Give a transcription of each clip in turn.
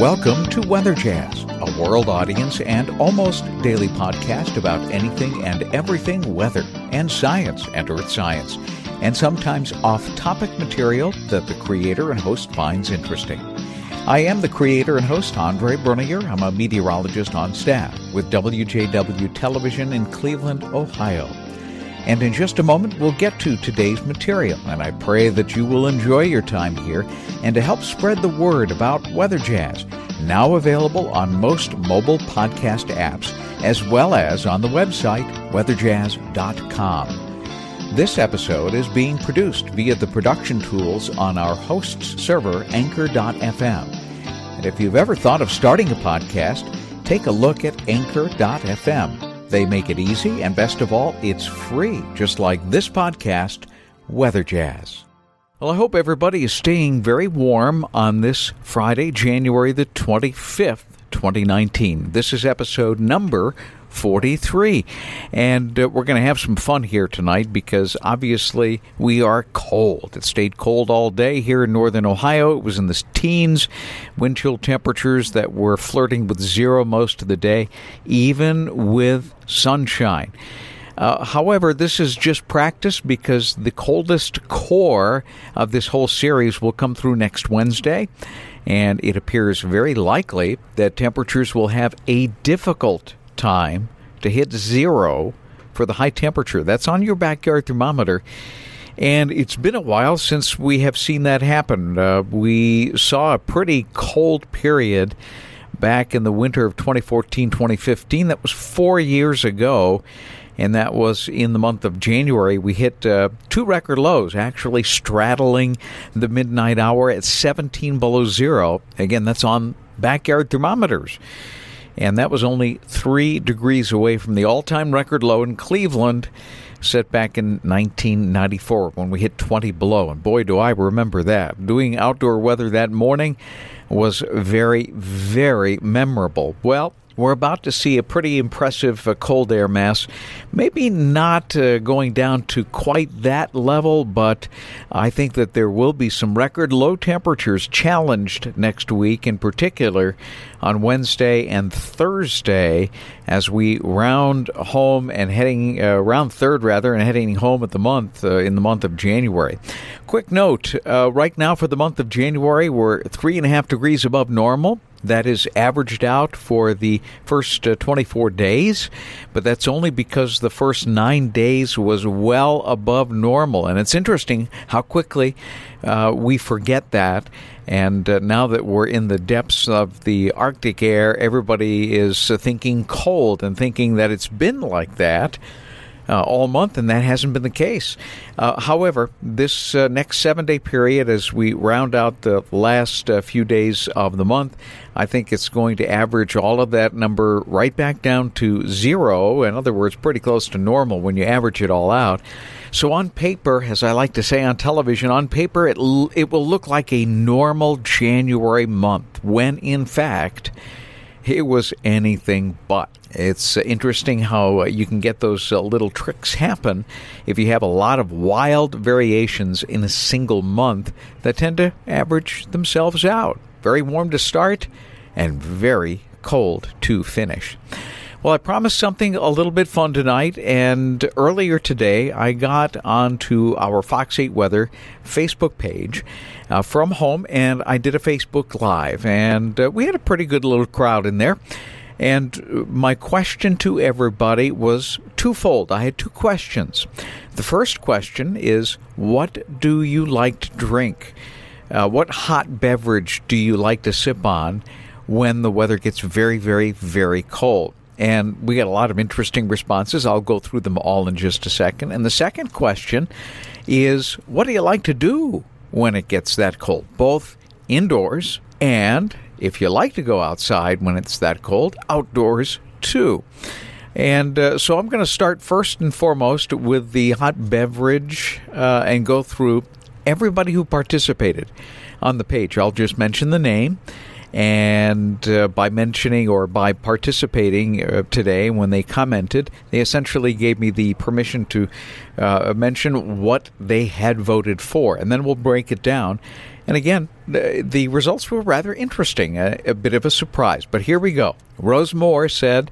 Welcome to Weather Jazz, a world audience and almost daily podcast about anything and everything weather and science and earth science, and sometimes off topic material that the creator and host finds interesting. I am the creator and host, Andre Bernier. I'm a meteorologist on staff with WJW Television in Cleveland, Ohio. And in just a moment, we'll get to today's material, and I pray that you will enjoy your time here and to help spread the word about Weather Jazz, now available on most mobile podcast apps, as well as on the website weatherjazz.com. This episode is being produced via the production tools on our host's server, Anchor.fm. And if you've ever thought of starting a podcast, take a look at Anchor.fm. They make it easy, and best of all, it's free, just like this podcast, Weather Jazz. Well, I hope everybody is staying very warm on this Friday, January the 25th, 2019. This is episode number 43. And uh, we're going to have some fun here tonight because obviously we are cold. It stayed cold all day here in northern Ohio. It was in the teens, wind chill temperatures that were flirting with zero most of the day, even with sunshine. Uh, however, this is just practice because the coldest core of this whole series will come through next Wednesday, and it appears very likely that temperatures will have a difficult time to hit zero for the high temperature. That's on your backyard thermometer. And it's been a while since we have seen that happen. Uh, we saw a pretty cold period back in the winter of 2014 2015. That was four years ago. And that was in the month of January. We hit uh, two record lows, actually straddling the midnight hour at 17 below zero. Again, that's on backyard thermometers and that was only three degrees away from the all time record low in Cleveland set back in 1994 when we hit 20 below. And boy, do I remember that. Doing outdoor weather that morning was very, very memorable. Well, we're about to see a pretty impressive uh, cold air mass. Maybe not uh, going down to quite that level, but I think that there will be some record low temperatures challenged next week, in particular on Wednesday and Thursday, as we round home and heading uh, round third rather, and heading home at the month uh, in the month of January. Quick note: uh, right now for the month of January, we're three and a half degrees above normal that is averaged out for the first uh, 24 days, but that's only because the first nine days was well above normal. And it's interesting how quickly uh, we forget that. And uh, now that we're in the depths of the Arctic air, everybody is uh, thinking cold and thinking that it's been like that uh, all month, and that hasn't been the case. Uh, however, this uh, next seven day period, as we round out the last uh, few days of the month, I think it's going to average all of that number right back down to zero. In other words, pretty close to normal when you average it all out. So on paper, as I like to say on television, on paper it l- it will look like a normal January month when in fact it was anything but. It's interesting how uh, you can get those uh, little tricks happen if you have a lot of wild variations in a single month that tend to average themselves out. Very warm to start and very cold to finish. Well, I promised something a little bit fun tonight, and earlier today I got onto our Fox 8 Weather Facebook page uh, from home, and I did a Facebook Live, and uh, we had a pretty good little crowd in there. And my question to everybody was twofold. I had two questions. The first question is What do you like to drink? Uh, what hot beverage do you like to sip on when the weather gets very, very, very cold? And we got a lot of interesting responses. I'll go through them all in just a second. And the second question is What do you like to do when it gets that cold? Both indoors and if you like to go outside when it's that cold, outdoors too. And uh, so I'm going to start first and foremost with the hot beverage uh, and go through everybody who participated on the page. I'll just mention the name. And uh, by mentioning or by participating uh, today, when they commented, they essentially gave me the permission to uh, mention what they had voted for. And then we'll break it down And again, the, results were rather interesting, a, a, bit of a surprise. But here we go. Rose Moore said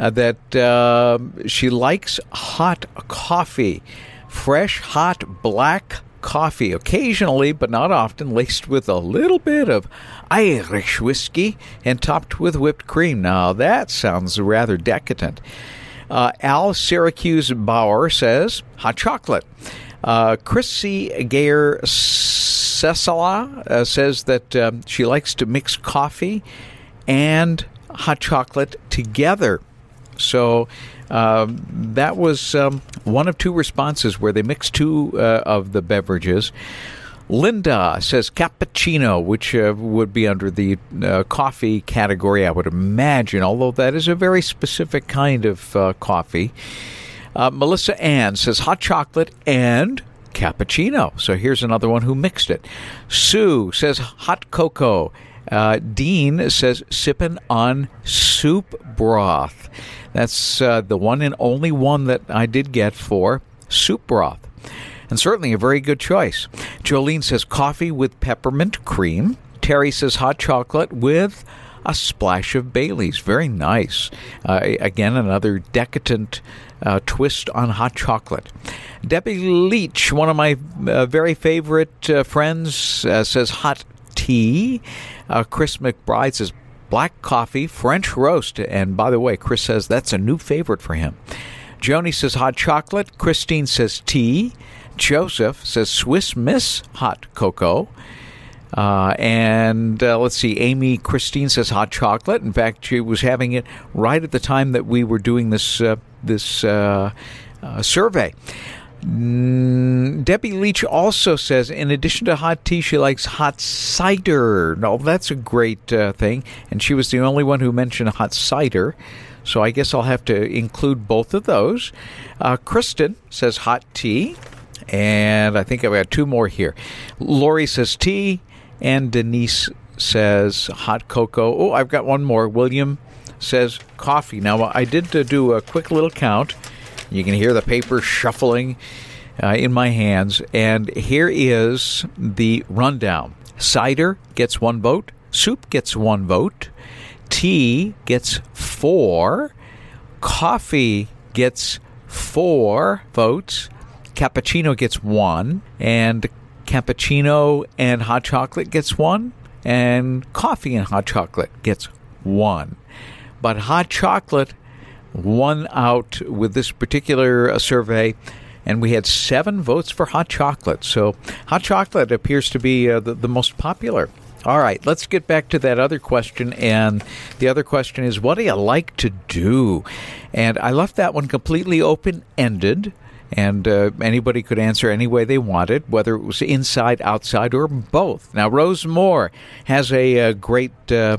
uh, that uh, she likes hot coffee, fresh, hot, black coffee, occasionally, but not often, laced with a little bit of Irish whiskey and topped with whipped cream. Now, that sounds rather decadent. Uh, Al Syracuse Bauer says hot chocolate. Uh, Chrissy Gayer Cecila uh, says that um, she likes to mix coffee and hot chocolate together. So um, that was um, one of two responses where they mixed two uh, of the beverages. Linda says cappuccino, which uh, would be under the uh, coffee category, I would imagine, although that is a very specific kind of uh, coffee. Uh, Melissa Ann says hot chocolate and cappuccino. So here's another one who mixed it. Sue says hot cocoa. Uh, Dean says sipping on soup broth. That's uh, the one and only one that I did get for soup broth and certainly a very good choice. Jolene says coffee with peppermint cream. Terry says hot chocolate with a splash of Bailey's. Very nice. Uh, again, another decadent uh, twist on hot chocolate. Debbie Leach, one of my uh, very favorite uh, friends, uh, says hot tea. Uh, Chris McBride says black coffee, French roast. And by the way, Chris says that's a new favorite for him. Joni says hot chocolate. Christine says tea. Joseph says Swiss Miss hot cocoa. Uh, and uh, let's see, Amy Christine says hot chocolate. In fact, she was having it right at the time that we were doing this uh, this uh, uh, survey. Mm, Debbie Leach also says, in addition to hot tea, she likes hot cider. No, that's a great uh, thing. And she was the only one who mentioned hot cider. So I guess I'll have to include both of those. Kristen says hot tea. And I think I've got two more here. Lori says tea, and Denise says hot cocoa. Oh, I've got one more. William says coffee. Now, I did uh, do a quick little count. You can hear the paper shuffling uh, in my hands. And here is the rundown. Cider gets one vote, soup gets one vote, tea gets four, coffee gets four votes. Cappuccino gets one, and cappuccino and hot chocolate gets one, and coffee and hot chocolate gets one. But hot chocolate won out with this particular uh, survey, and we had seven votes for hot chocolate. So hot chocolate appears to be uh, the, the most popular. All right, let's get back to that other question. And the other question is, what do you like to do? And I left that one completely open ended and uh, anybody could answer any way they wanted, whether it was inside, outside, or both. Now, Rose Moore has a, a great uh,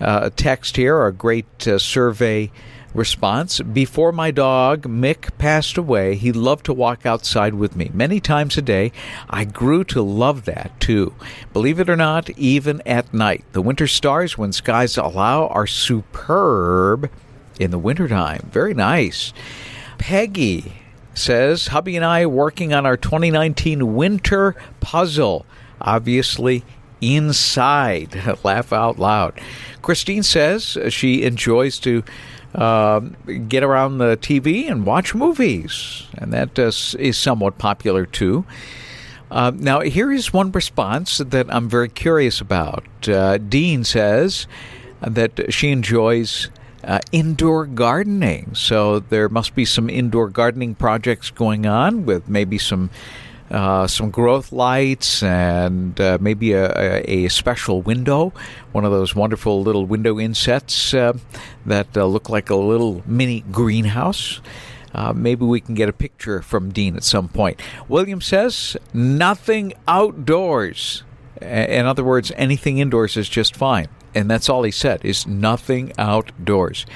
uh, text here, a great uh, survey response. Before my dog, Mick, passed away, he loved to walk outside with me many times a day. I grew to love that too. Believe it or not, even at night. The winter stars, when skies allow, are superb in the wintertime. Very nice. Peggy says, Hubby and I working on our 2019 winter puzzle. Obviously, inside. Laugh out loud. Christine says uh, she enjoys to uh, get around the TV and watch movies, and that uh, is somewhat popular too. Uh, now, here is one response that I'm very curious about. Uh, Dean says that she enjoys uh, indoor gardening. So there must be some indoor gardening projects going on with maybe some. Uh, some growth lights and uh, maybe a, a, special window, one of those wonderful little window insets uh, that uh, look like a little mini greenhouse. Uh, maybe we can get a picture from Dean at some point. William says, nothing outdoors. In other words, anything indoors is just fine and that's all he said is nothing outdoors.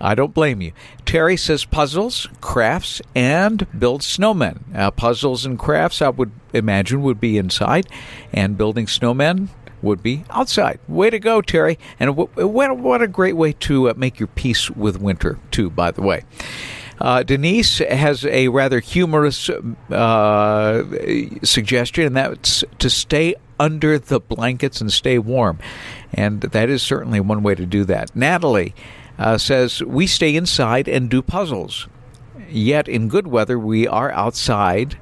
I don't blame you. Terry says puzzles, crafts, and build snowmen. Uh, puzzles and crafts, I would imagine, would be inside, and building snowmen would be outside. Way to go, Terry! And what, what a great way to uh, make your peace with winter, too. By the way. Uh, Denise has a rather humorous uh, suggestion, and that's to stay under the blankets and stay warm. And that is certainly one way to do that. Natalie uh, says, We stay inside and do puzzles. Yet in good weather, we are outside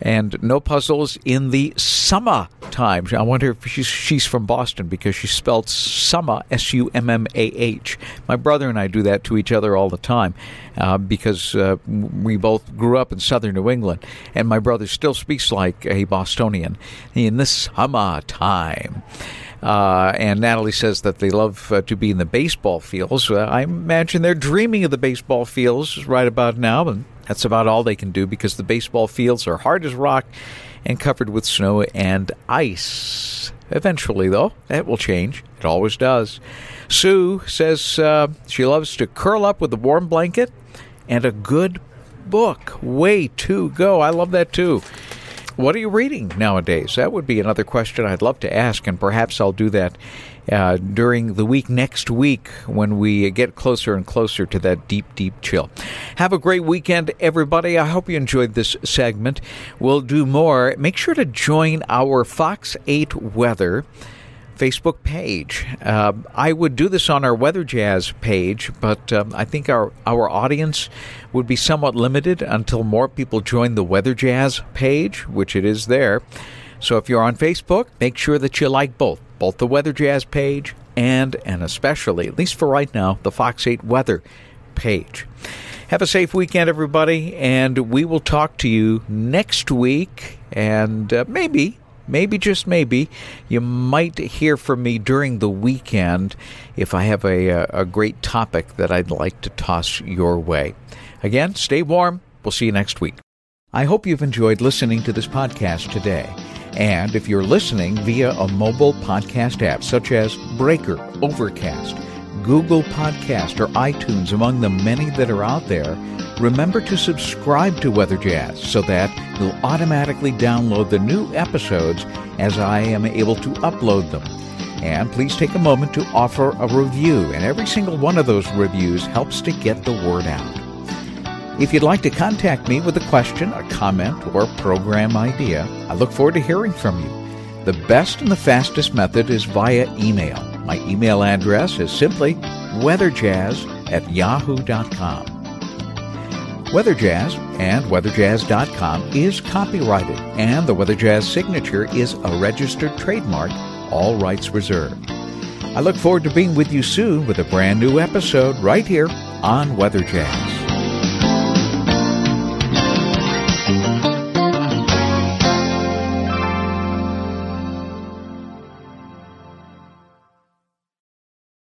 and no puzzles in the summer time. I wonder if she's, she's from Boston because she spelled summer S U M M A H. My brother and I do that to each other all the time uh, because uh, we both grew up in southern New England, and my brother still speaks like a Bostonian in the summer time. Uh, and Natalie says that they love uh, to be in the baseball fields. Uh, I imagine they're dreaming of the baseball fields right about now, and that's about all they can do because the baseball fields are hard as rock and covered with snow and ice. Eventually, though, that will change. It always does. Sue says uh, she loves to curl up with a warm blanket and a good book. Way to go. I love that too. What are you reading nowadays? That would be another question I'd love to ask, and perhaps I'll do that uh, during the week next week when we get closer and closer to that deep, deep chill. Have a great weekend, everybody. I hope you enjoyed this segment. We'll do more. Make sure to join our Fox 8 Weather. Facebook page. Uh, I would do this on our Weather Jazz page, but um, I think our, our audience would be somewhat limited until more people join the Weather Jazz page, which it is there. So if you're on Facebook, make sure that you like both, both the Weather Jazz page and, and especially, at least for right now, the Fox 8 Weather page. Have a safe weekend, everybody, and we will talk to you next week and uh, maybe maybe just maybe you might hear from me during the weekend if I have a, a great topic that I'd like to toss your way. Again, stay warm. We'll see you next week. I hope you've enjoyed listening to this podcast today. And if you're listening via a mobile podcast app such as Breaker, Overcast, Google Podcast, or iTunes, among the many that are out there, remember to subscribe to Weather Jazz so that you'll automatically download the new episodes as I am able to upload them. And please take a moment to offer a review, and every single one of those reviews helps to get the word out. If you'd like to contact me with a question, a comment, or a program idea, I look forward to hearing from you. The best and the fastest method is via email. My email address is simply weatherjazz at yahoo.com. Weather Jazz and weatherjazz.com is copyrighted, and the Weather Jazz signature is a registered trademark, all rights reserved. I look forward to being with you soon with a brand new episode right here on Weather Jazz.